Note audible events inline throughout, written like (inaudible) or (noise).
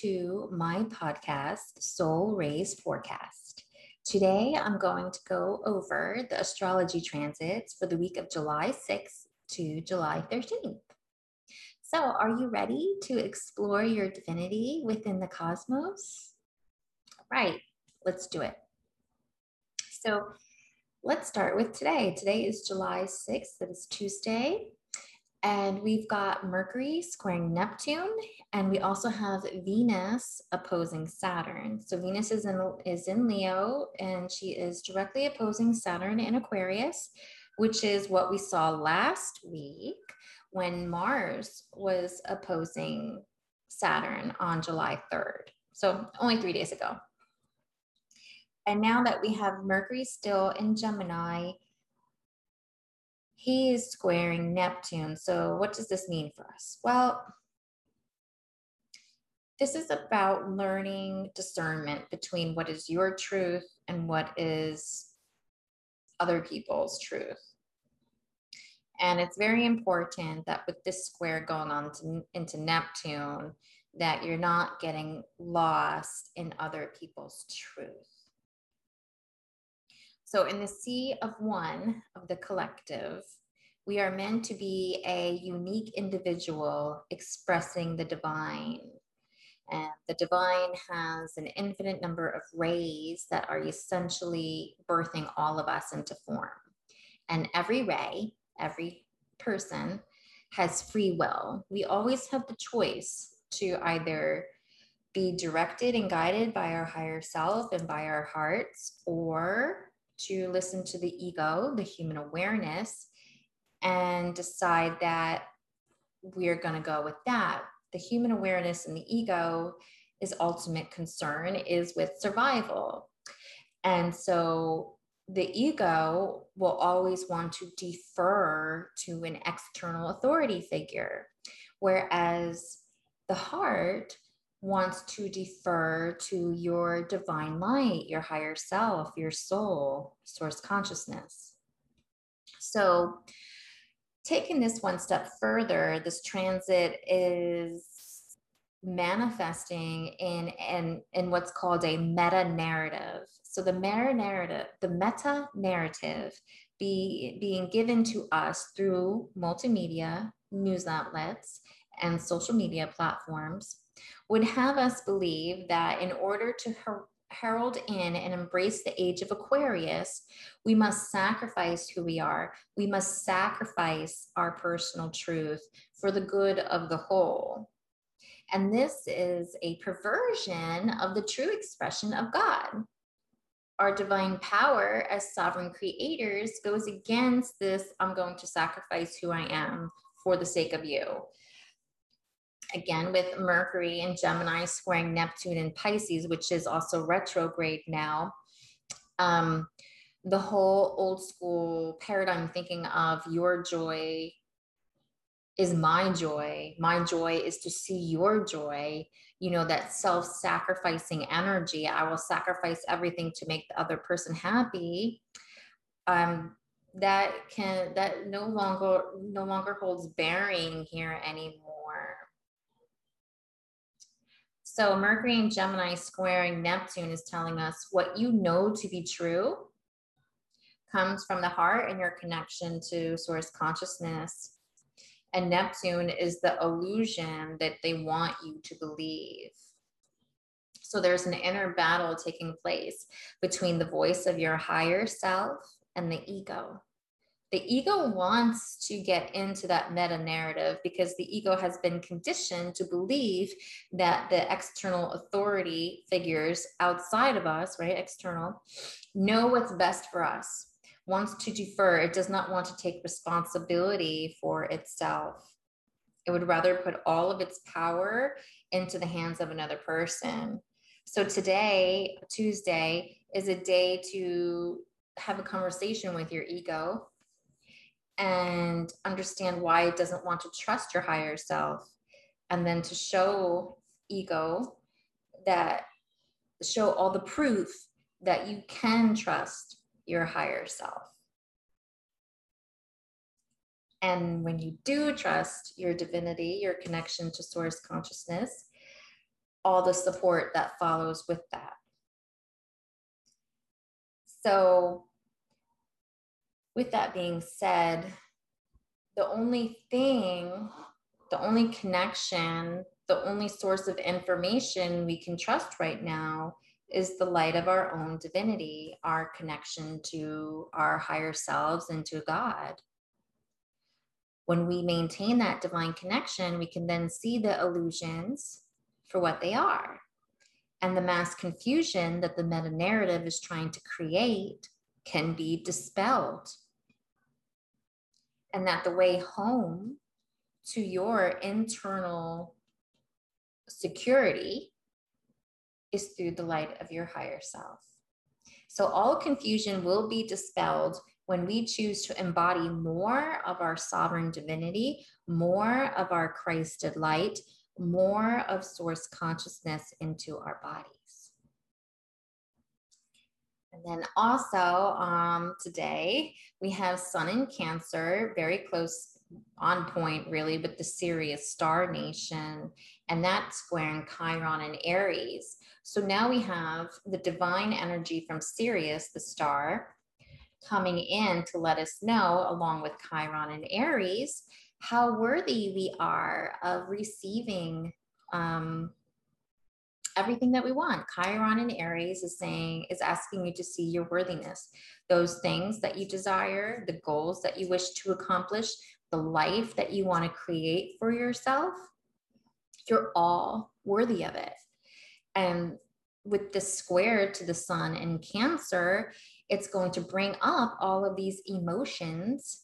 To my podcast, Soul Rays Forecast. Today, I'm going to go over the astrology transits for the week of July 6th to July 13th. So, are you ready to explore your divinity within the cosmos? Right, let's do it. So, let's start with today. Today is July 6th, that is Tuesday. And we've got Mercury squaring Neptune, and we also have Venus opposing Saturn. So Venus is in is in Leo, and she is directly opposing Saturn in Aquarius, which is what we saw last week when Mars was opposing Saturn on July 3rd. So only three days ago. And now that we have Mercury still in Gemini, he is squaring Neptune. So, what does this mean for us? Well, this is about learning discernment between what is your truth and what is other people's truth. And it's very important that with this square going on to, into Neptune, that you're not getting lost in other people's truth. So, in the sea of one of the collective, we are meant to be a unique individual expressing the divine. And the divine has an infinite number of rays that are essentially birthing all of us into form. And every ray, every person has free will. We always have the choice to either be directed and guided by our higher self and by our hearts, or to listen to the ego, the human awareness, and decide that we're going to go with that. The human awareness and the ego is ultimate concern is with survival. And so the ego will always want to defer to an external authority figure, whereas the heart wants to defer to your divine light, your higher self, your soul, source consciousness. So, taking this one step further, this transit is manifesting in, in, in what's called a meta narrative. So, the meta narrative, the meta narrative be, being given to us through multimedia, news outlets, and social media platforms would have us believe that in order to her- herald in and embrace the age of Aquarius, we must sacrifice who we are. We must sacrifice our personal truth for the good of the whole. And this is a perversion of the true expression of God. Our divine power as sovereign creators goes against this I'm going to sacrifice who I am for the sake of you again with Mercury and Gemini squaring Neptune and Pisces, which is also retrograde now. Um, the whole old school paradigm thinking of your joy is my joy. My joy is to see your joy. You know, that self sacrificing energy. I will sacrifice everything to make the other person happy. Um, that can that no longer no longer holds bearing here anymore so Mercury and Gemini squaring Neptune is telling us what you know to be true comes from the heart and your connection to source consciousness. And Neptune is the illusion that they want you to believe. So there's an inner battle taking place between the voice of your higher self and the ego the ego wants to get into that meta narrative because the ego has been conditioned to believe that the external authority figures outside of us, right, external, know what's best for us, wants to defer. It does not want to take responsibility for itself. It would rather put all of its power into the hands of another person. So today, Tuesday, is a day to have a conversation with your ego and understand why it doesn't want to trust your higher self and then to show ego that show all the proof that you can trust your higher self And when you do trust your divinity, your connection to source consciousness, all the support that follows with that. So, with that being said, the only thing, the only connection, the only source of information we can trust right now is the light of our own divinity, our connection to our higher selves and to God. When we maintain that divine connection, we can then see the illusions for what they are. And the mass confusion that the meta narrative is trying to create can be dispelled. And that the way home to your internal security is through the light of your higher self. So all confusion will be dispelled when we choose to embody more of our sovereign divinity, more of our Christed light, more of source consciousness into our bodies. And then also um, today we have Sun in Cancer, very close on point really with the Sirius star nation and that squaring Chiron and Aries. So now we have the divine energy from Sirius, the star, coming in to let us know, along with Chiron and Aries, how worthy we are of receiving um, everything that we want. Chiron and Aries is saying, is asking you to see your worthiness, those things that you desire, the goals that you wish to accomplish, the life that you want to create for yourself, you're all worthy of it. And with the square to the sun in Cancer, it's going to bring up all of these emotions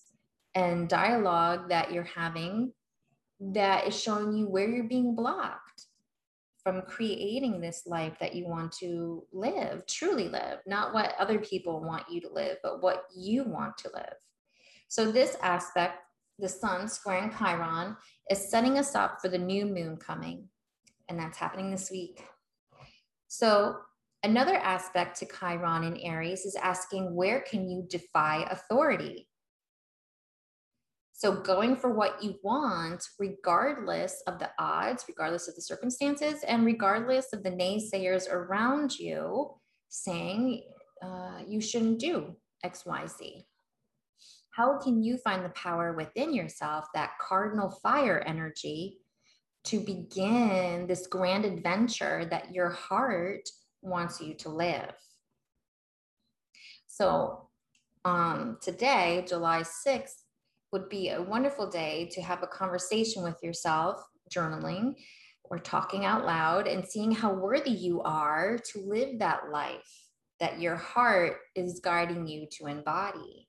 and dialogue that you're having that is showing you where you're being blocked from creating this life that you want to live, truly live, not what other people want you to live, but what you want to live. So, this aspect the sun squaring Chiron is setting us up for the new moon coming. And that's happening this week. So, another aspect to Chiron in Aries is asking where can you defy authority? So, going for what you want, regardless of the odds, regardless of the circumstances, and regardless of the naysayers around you saying uh, you shouldn't do X, Y, Z how can you find the power within yourself, that cardinal fire energy, to begin this grand adventure that your heart wants you to live? So, um, today, July 6th, would be a wonderful day to have a conversation with yourself, journaling or talking out loud, and seeing how worthy you are to live that life that your heart is guiding you to embody.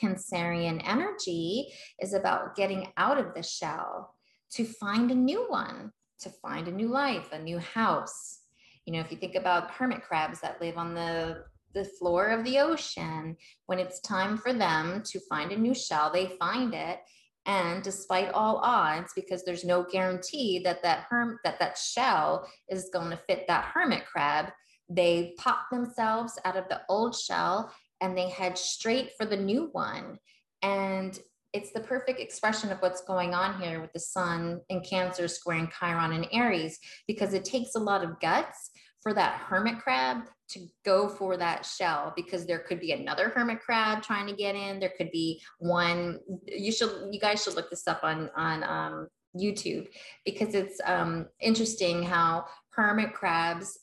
Cancerian energy is about getting out of the shell to find a new one, to find a new life, a new house. You know, if you think about hermit crabs that live on the the floor of the ocean, when it's time for them to find a new shell, they find it and despite all odds because there's no guarantee that that herm that that shell is going to fit that hermit crab they pop themselves out of the old shell and they head straight for the new one. And it's the perfect expression of what's going on here with the sun and Cancer squaring Chiron and Aries, because it takes a lot of guts for that hermit crab to go for that shell because there could be another hermit crab trying to get in there could be one you should you guys should look this up on on um, youtube because it's um, interesting how hermit crabs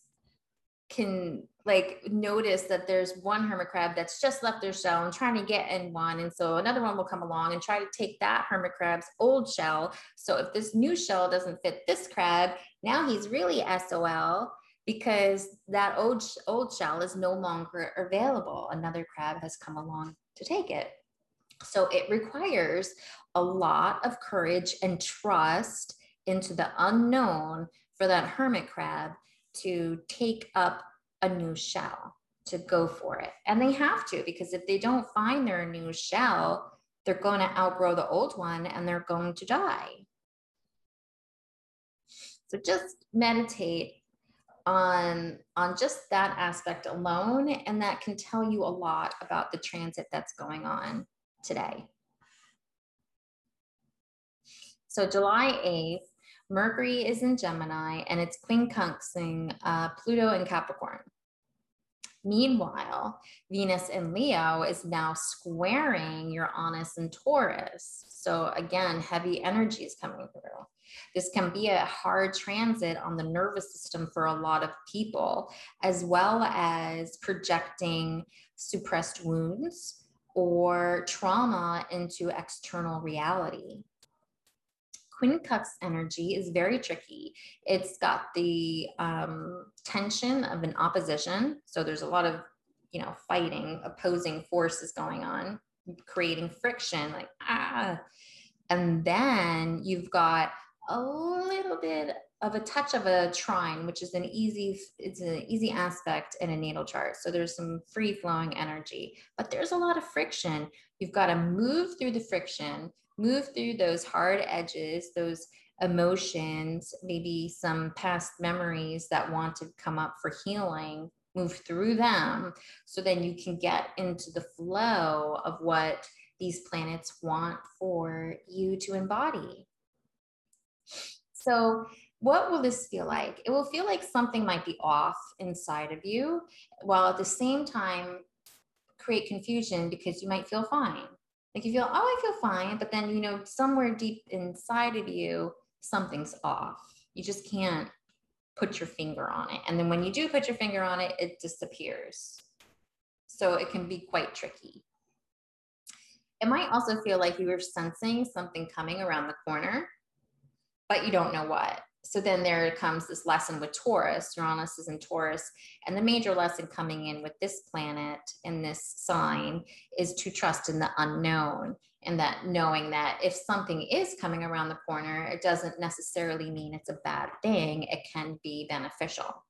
can like notice that there's one hermit crab that's just left their shell and trying to get in one. And so another one will come along and try to take that hermit crab's old shell. So if this new shell doesn't fit this crab, now he's really SOL because that old, old shell is no longer available. Another crab has come along to take it. So it requires a lot of courage and trust into the unknown for that hermit crab to take up a new shell to go for it. And they have to, because if they don't find their new shell, they're going to outgrow the old one and they're going to die. So just meditate on on just that aspect alone and that can tell you a lot about the transit that's going on today. So july 8th mercury is in gemini and it's quincunxing uh, pluto in capricorn. Meanwhile, Venus in Leo is now squaring Uranus and Taurus. So again, heavy energy is coming through. This can be a hard transit on the nervous system for a lot of people, as well as projecting suppressed wounds or trauma into external reality. Quincunx energy is very tricky. It's got the um, tension of an opposition. So there's a lot of, you know, fighting, opposing forces going on, creating friction, like, ah. And then you've got a little bit of a touch of a trine, which is an easy, it's an easy aspect in a natal chart. So there's some free flowing energy, but there's a lot of friction. You've got to move through the friction, move through those hard edges, those emotions, maybe some past memories that want to come up for healing, move through them. So then you can get into the flow of what these planets want for you to embody. So, what will this feel like? It will feel like something might be off inside of you, while at the same time create confusion because you might feel fine. Like you feel, oh, I feel fine, but then, you know, somewhere deep inside of you, something's off. You just can't put your finger on it. And then when you do put your finger on it, it disappears. So it can be quite tricky. It might also feel like you were sensing something coming around the corner but you don't know what. So then there comes this lesson with Taurus. Uranus is in Taurus. And the major lesson coming in with this planet in this sign is to trust in the unknown and that knowing that if something is coming around the corner, it doesn't necessarily mean it's a bad thing, it can be beneficial.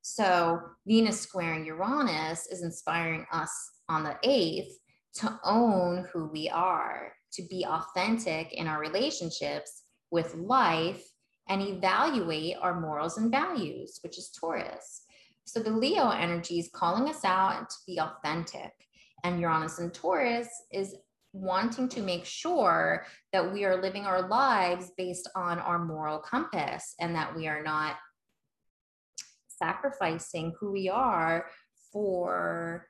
So Venus squaring Uranus is inspiring us on the 8th to own who we are to be authentic in our relationships with life and evaluate our morals and values, which is Taurus. So the Leo energy is calling us out to be authentic. And Uranus and Taurus is wanting to make sure that we are living our lives based on our moral compass and that we are not sacrificing who we are for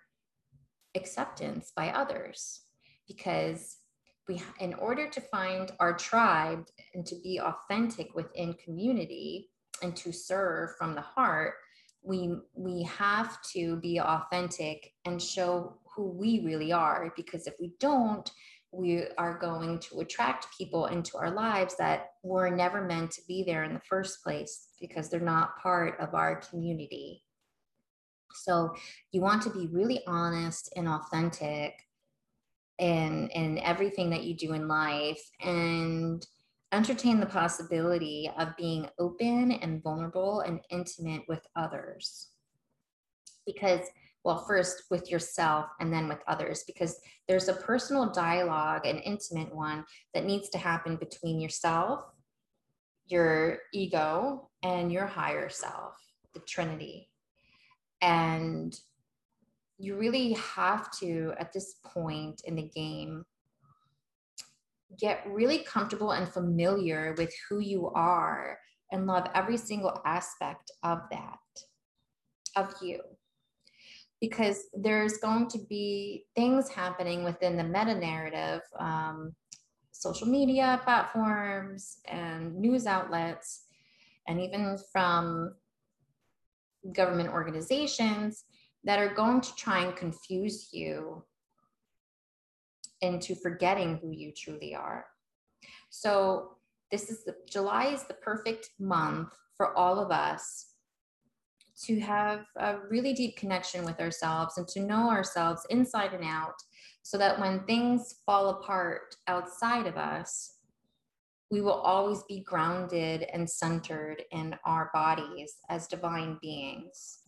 acceptance by others. Because we in order to find our tribe and to be authentic within community and to serve from the heart we we have to be authentic and show who we really are because if we don't we are going to attract people into our lives that were never meant to be there in the first place because they're not part of our community. So you want to be really honest and authentic in in everything that you do in life and entertain the possibility of being open and vulnerable and intimate with others. Because well first with yourself and then with others because there's a personal dialogue an intimate one that needs to happen between yourself your ego and your higher self the trinity. And you really have to, at this point in the game, get really comfortable and familiar with who you are and love every single aspect of that, of you. Because there's going to be things happening within the meta narrative, um, social media platforms and news outlets, and even from government organizations that are going to try and confuse you into forgetting who you truly are. So this is the July is the perfect month for all of us to have a really deep connection with ourselves and to know ourselves inside and out so that when things fall apart outside of us we will always be grounded and centered in our bodies as divine beings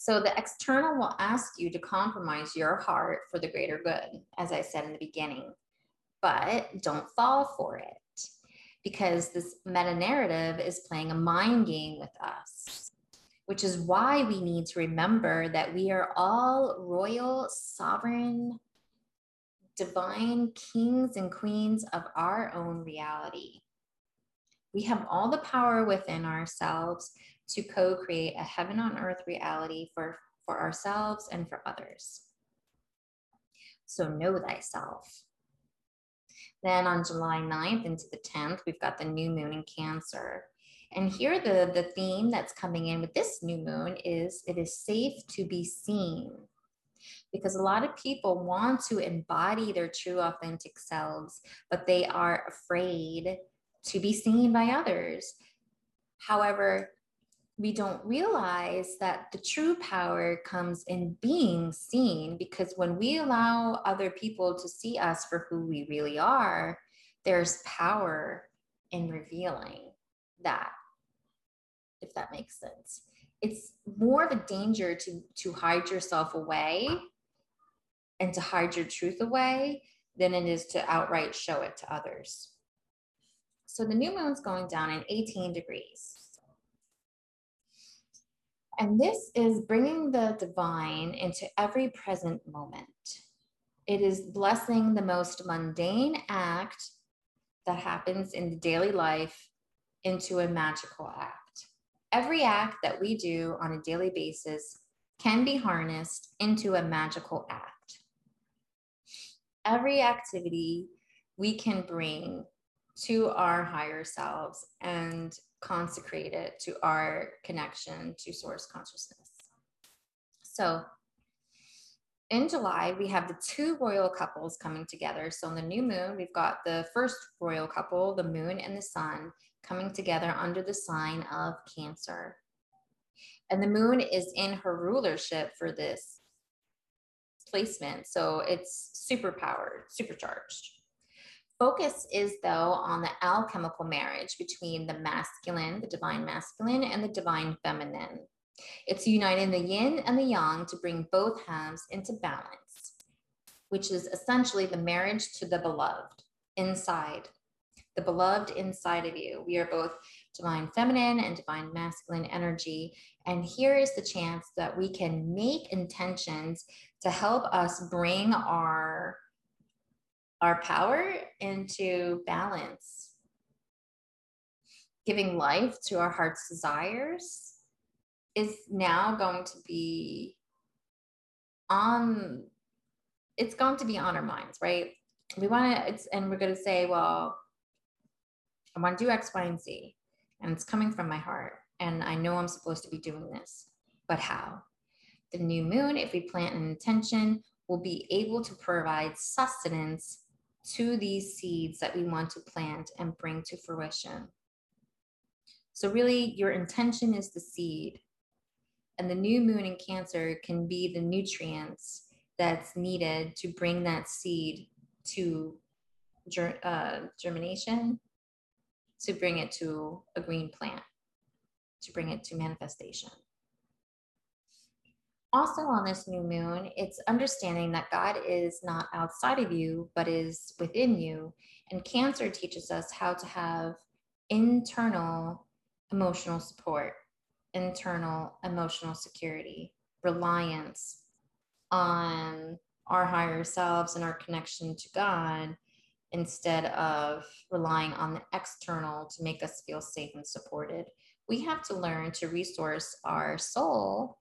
so the external will ask you to compromise your heart for the greater good, as I said in the beginning, but don't fall for it because this meta narrative is playing a mind game with us, which is why we need to remember that we are all royal, sovereign, divine kings and queens of our own reality. We have all the power within ourselves to co create a heaven on earth reality for, for ourselves and for others. So know thyself. Then on July 9th into the 10th, we've got the new moon in Cancer. And here the, the theme that's coming in with this new moon is it is safe to be seen. Because a lot of people want to embody their true authentic selves, but they are afraid to be seen by others. However, we don't realize that the true power comes in being seen because when we allow other people to see us for who we really are, there's power in revealing that, if that makes sense. It's more of a danger to, to hide yourself away and to hide your truth away than it is to outright show it to others. So the new moon's going down in 18 degrees. And this is bringing the divine into every present moment. It is blessing the most mundane act that happens in daily life into a magical act. Every act that we do on a daily basis can be harnessed into a magical act. Every activity we can bring to our higher selves and consecrate it to our connection to source consciousness. So in July, we have the two royal couples coming together. So on the new moon, we've got the first royal couple, the moon and the sun, coming together under the sign of Cancer. And the moon is in her rulership for this placement. So it's super powered, supercharged. Focus is, though, on the alchemical marriage between the masculine, the divine masculine, and the divine feminine. It's uniting the yin and the yang to bring both halves into balance, which is essentially the marriage to the beloved inside, the beloved inside of you. We are both divine feminine and divine masculine energy. And here is the chance that we can make intentions to help us bring our our power into balance, giving life to our heart's desires is now going to be on it's going to be on our minds right? We want to it's and we're going to say well i want to do x y and z and it's coming from my heart and i know i'm supposed to be doing this but how? The new moon if we plant an intention will be able to provide sustenance to these seeds that we want to plant and bring to fruition. So, really, your intention is the seed, and the new moon in Cancer can be the nutrients that's needed to bring that seed to uh, germination, to bring it to a green plant, to bring it to manifestation also on this new moon, it's understanding that God is not outside of you, but is within you. And Cancer teaches us how to have internal emotional support, internal emotional security, reliance on our higher selves and our connection to God instead of relying on the external to make us feel safe and supported. We have to learn to resource our soul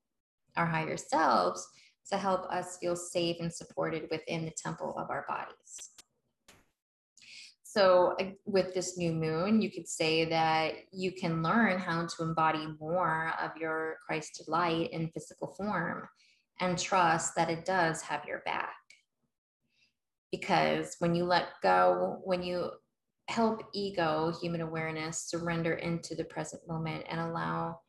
our higher selves to help us feel safe and supported within the temple of our bodies. So, uh, with this new moon, you could say that you can learn how to embody more of your Christ light in physical form and trust that it does have your back. Because when you let go, when you help ego, human awareness, surrender into the present moment and allow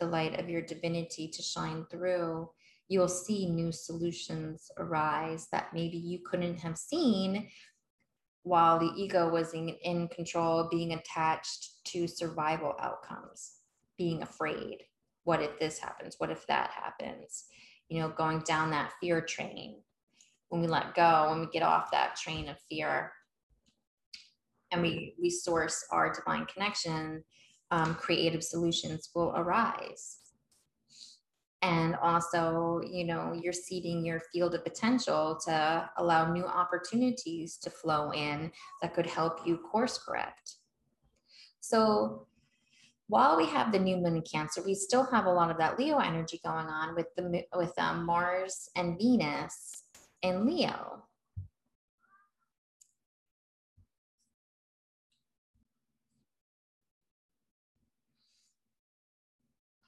the light of your divinity to shine through, you'll see new solutions arise that maybe you couldn't have seen while the ego was in, in control, being attached to survival outcomes, being afraid. What if this happens? What if that happens? You know, going down that fear train. When we let go, when we get off that train of fear, and we we source our divine connection um, creative solutions will arise. and also you know you're seeding your field of potential to allow new opportunities to flow in that could help you course correct so while we have the new moon in cancer we still have a lot of that leo energy going on with the with um, mars and venus in leo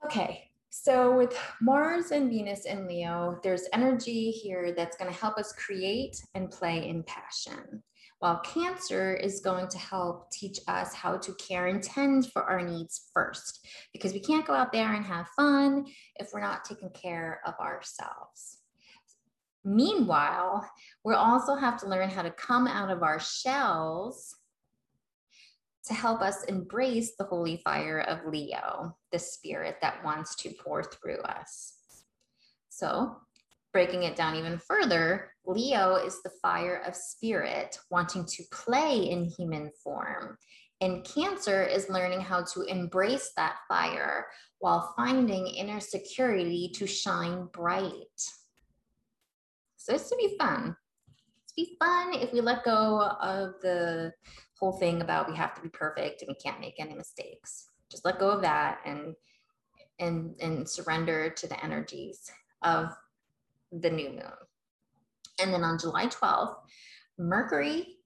okay so with Mars and Venus in Leo, there's energy here that's going to help us create and play in passion. While Cancer is going to help teach us how to care and tend for our needs first, because we can't go out there and have fun if we're not taking care of ourselves. Meanwhile, we'll also have to learn how to come out of our shells to help us embrace the holy fire of Leo, the spirit that wants to pour through us. So, breaking it down even further, Leo is the fire of spirit wanting to play in human form. And Cancer is learning how to embrace that fire while finding inner security to shine bright. So this to be fun. To be fun if we let go of the whole thing about we have to be perfect and we can't make any mistakes. Just let go of that and and and surrender to the energies of the new moon. And then on July 12th, Mercury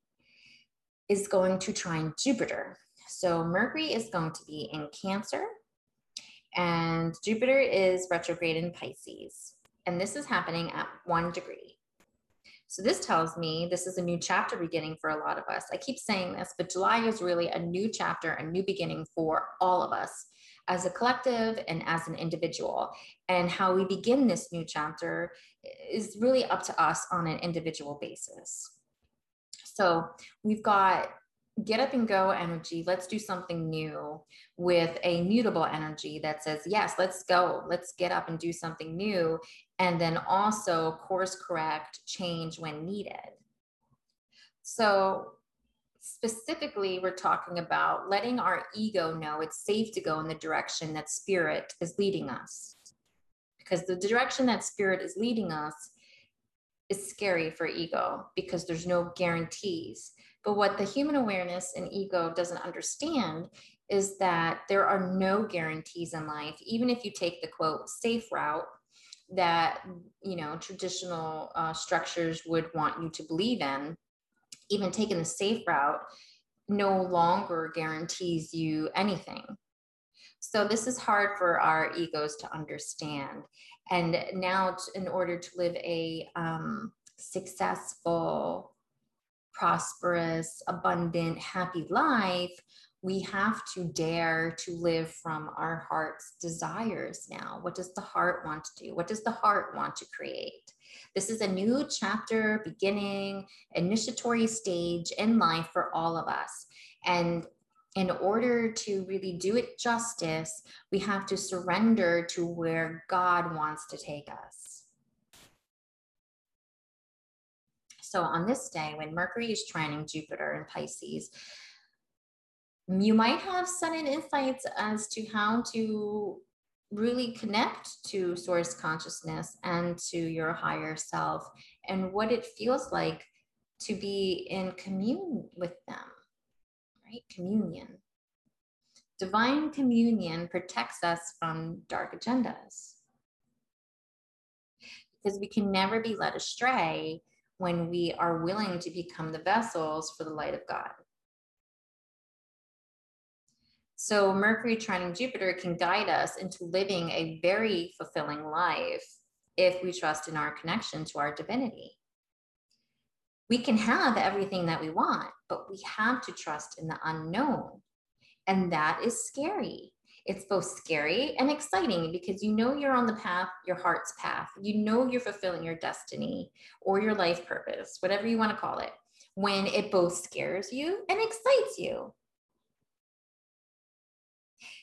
is going to trine Jupiter. So Mercury is going to be in Cancer and Jupiter is retrograde in Pisces. And this is happening at one degree. So this tells me this is a new chapter beginning for a lot of us. I keep saying this, but July is really a new chapter, a new beginning for all of us as a collective and as an individual. And how we begin this new chapter is really up to us on an individual basis. So we've got get up and go energy. Let's do something new with a mutable energy that says, yes, let's go. Let's get up and do something new and then also course correct, change when needed. So, specifically, we're talking about letting our ego know it's safe to go in the direction that spirit is leading us. Because the direction that spirit is leading us is scary for ego because there's no guarantees. But what the human awareness and ego doesn't understand is that there are no guarantees in life. Even if you take the quote safe route, that you know traditional uh, structures would want you to believe in even taking the safe route no longer guarantees you anything so this is hard for our egos to understand and now in order to live a um, successful prosperous abundant happy life we have to dare to live from our heart's desires now. What does the heart want to do? What does the heart want to create? This is a new chapter, beginning, initiatory stage in life for all of us. And in order to really do it justice, we have to surrender to where God wants to take us. So, on this day, when Mercury is trining Jupiter in Pisces, you might have sudden insights as to how to really connect to source consciousness and to your higher self and what it feels like to be in commune with them, right? Communion. Divine communion protects us from dark agendas because we can never be led astray when we are willing to become the vessels for the light of God. So Mercury trining Jupiter can guide us into living a very fulfilling life if we trust in our connection to our divinity. We can have everything that we want, but we have to trust in the unknown. And that is scary. It's both scary and exciting because you know you're on the path, your heart's path. You know you're fulfilling your destiny or your life purpose, whatever you want to call it, when it both scares you and excites you.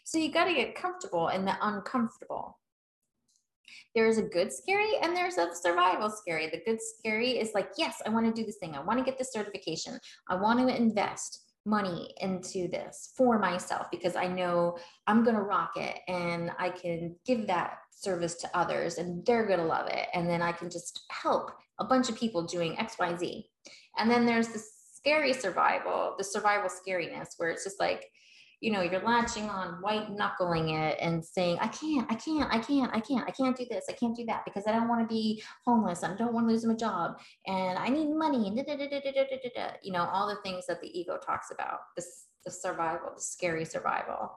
So you got to get comfortable in the uncomfortable. There's a good scary and there's a survival scary. The good scary is like, yes, I want to do this thing. I want to get this certification. I want to invest. Money into this for myself because I know I'm going to rock it and I can give that service to others and they're going to love it. And then I can just help a bunch of people doing XYZ. And then there's the scary survival, the survival scariness where it's just like, you know, you're latching on, white knuckling it and saying, I can't, I can't, I can't, I can't, I can't do this, I can't do that because I don't want to be homeless. I don't want to lose my job and I need money and you know, all the things that the ego talks about, this the survival, the scary survival.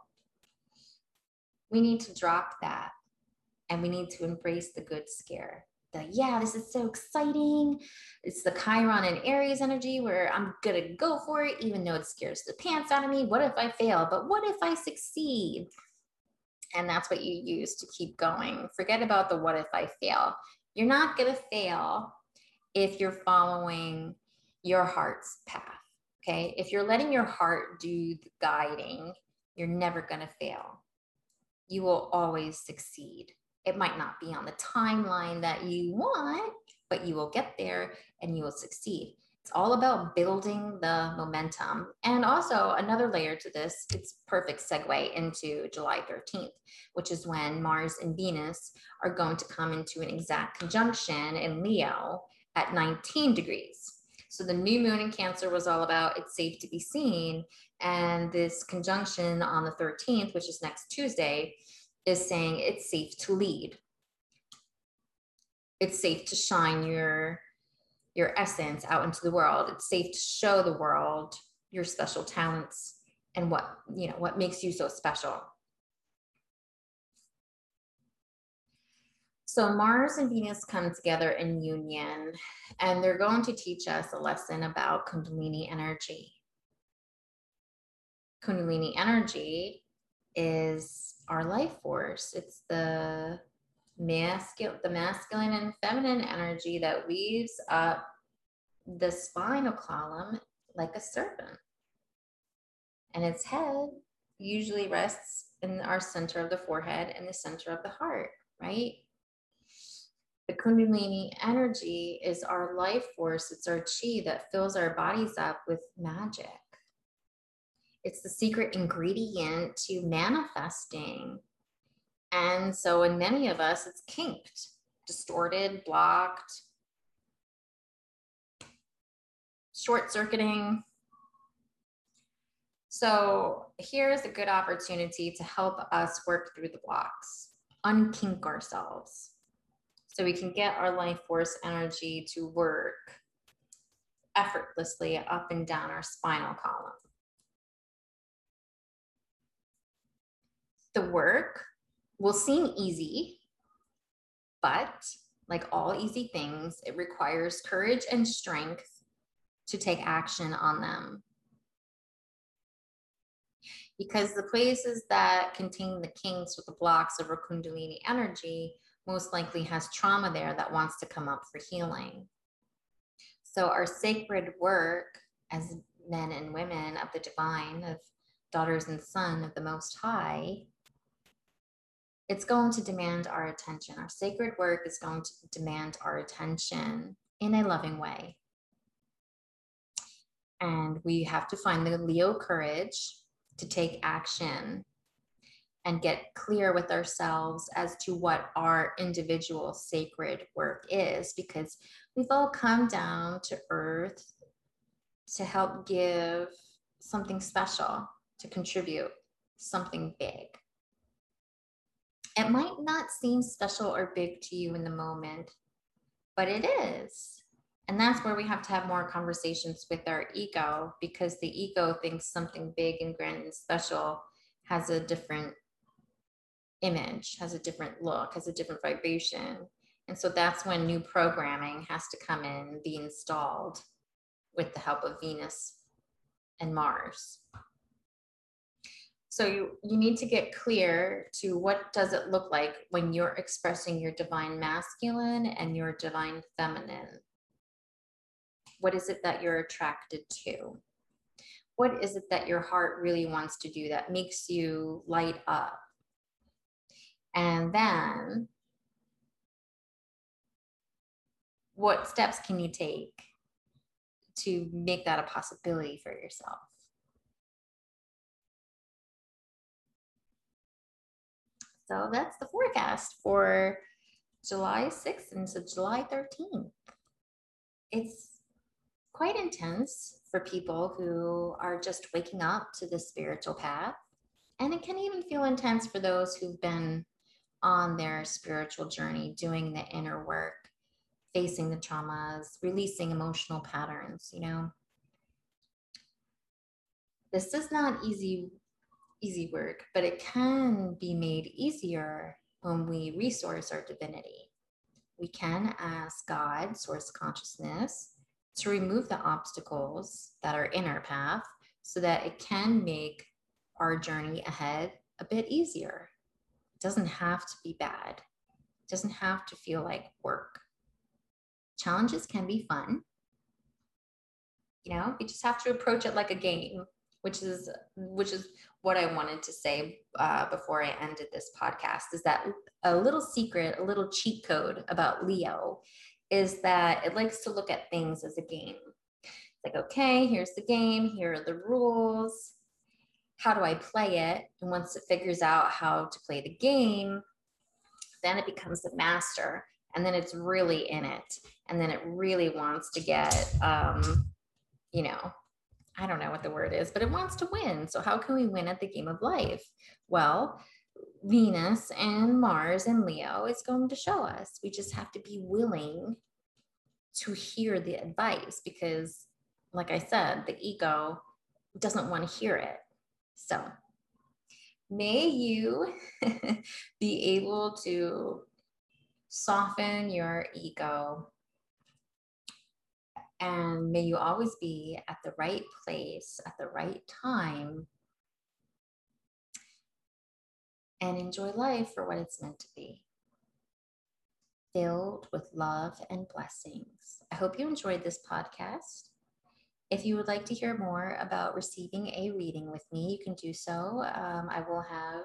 We need to drop that and we need to embrace the good scare the yeah, this is so exciting. It's the Chiron and Aries energy where I'm gonna go for it, even though it scares the pants out of me. What if I fail? But what if I succeed? And that's what you use to keep going. Forget about the what if I fail. You're not gonna fail if you're following your heart's path. Okay. If you're letting your heart do the guiding, you're never gonna fail. You will always succeed. It might not be on the timeline that you want, but you will get there and you will succeed. It's all about building the momentum. And also, another layer to this, it's perfect segue into July 13th, which is when Mars and Venus are going to come into an exact conjunction in Leo at 19 degrees. So the new moon in Cancer was all about it's safe to be seen. And this conjunction on the 13th, which is next Tuesday, is saying it's safe to lead. It's safe to shine your your essence out into the world. It's safe to show the world your special talents and what, you know, what makes you so special. So Mars and Venus come together in union and they're going to teach us a lesson about Kundalini energy. Kundalini energy is our life force. It's the masculine, the masculine and feminine energy that weaves up the spinal column like a serpent. And its head usually rests in our center of the forehead and the center of the heart, right? The Kundalini energy is our life force, it's our chi that fills our bodies up with magic. It's the secret ingredient to manifesting. And so, in many of us, it's kinked, distorted, blocked, short circuiting. So, here's a good opportunity to help us work through the blocks, unkink ourselves, so we can get our life force energy to work effortlessly up and down our spinal column. The work will seem easy, but like all easy things, it requires courage and strength to take action on them. Because the places that contain the kinks with the blocks of our Kundalini energy most likely has trauma there that wants to come up for healing. So, our sacred work as men and women of the divine, of daughters and son of the Most High, it's going to demand our attention. Our sacred work is going to demand our attention in a loving way. And we have to find the Leo courage to take action and get clear with ourselves as to what our individual sacred work is, because we've all come down to earth to help give something special, to contribute something big. It might not seem special or big to you in the moment, but it is. And that's where we have to have more conversations with our ego because the ego thinks something big and grand and special has a different image, has a different look, has a different vibration. And so that's when new programming has to come in, be installed with the help of Venus and Mars. So you, you need to get clear to what does it look like when you're expressing your divine masculine and your divine feminine. What is it that you're attracted to? What is it that your heart really wants to do that makes you light up? And then what steps can you take to make that a possibility for yourself? So that's the forecast for July 6th into July 13th. It's quite intense for people who are just waking up to the spiritual path. And it can even feel intense for those who've been on their spiritual journey, doing the inner work, facing the traumas, releasing emotional patterns, you know. This is not easy easy work, but it can be made easier when we resource our divinity. We can ask God, source consciousness, to remove the obstacles that are in our path so that it can make our journey ahead a bit easier. It doesn't have to be bad, it doesn't have to feel like work. Challenges can be fun. You know, we just have to approach it like a game, which is which is what I wanted to say uh, before I ended this podcast is that a little secret, a little cheat code about Leo is that it likes to look at things as a game. It's like, okay, here's the game, here are the rules. How do I play it? And once it figures out how to play the game, then it becomes the master. And then it's really in it. And then it really wants to get, um, you know, I don't know what the word is, but it wants to win. So, how can we win at the game of life? Well, Venus and Mars and Leo is going to show us. We just have to be willing to hear the advice because, like I said, the ego doesn't want to hear it. So, may you (laughs) be able to soften your ego and may you always be at the right place at the right time and enjoy life for what it's meant to be filled with love and blessings. I hope you enjoyed this podcast. If you would like to hear more about receiving a reading with me, you can do so. Um, I will have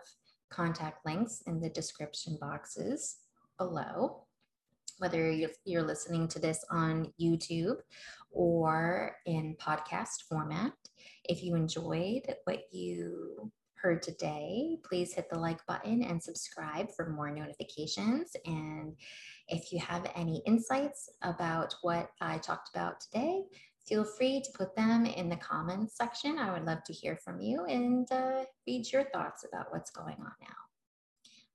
contact links in the description boxes below whether you're listening to this on YouTube or in podcast format. If you enjoyed what you heard today, please hit the like button and subscribe for more notifications. And if you have any insights about what I talked about today, feel free to put them in the comments section. I would love to hear from you and uh, read your thoughts about what's going on now.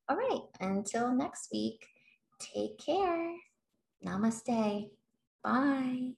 All right, until next week. Take care. Namaste. Bye.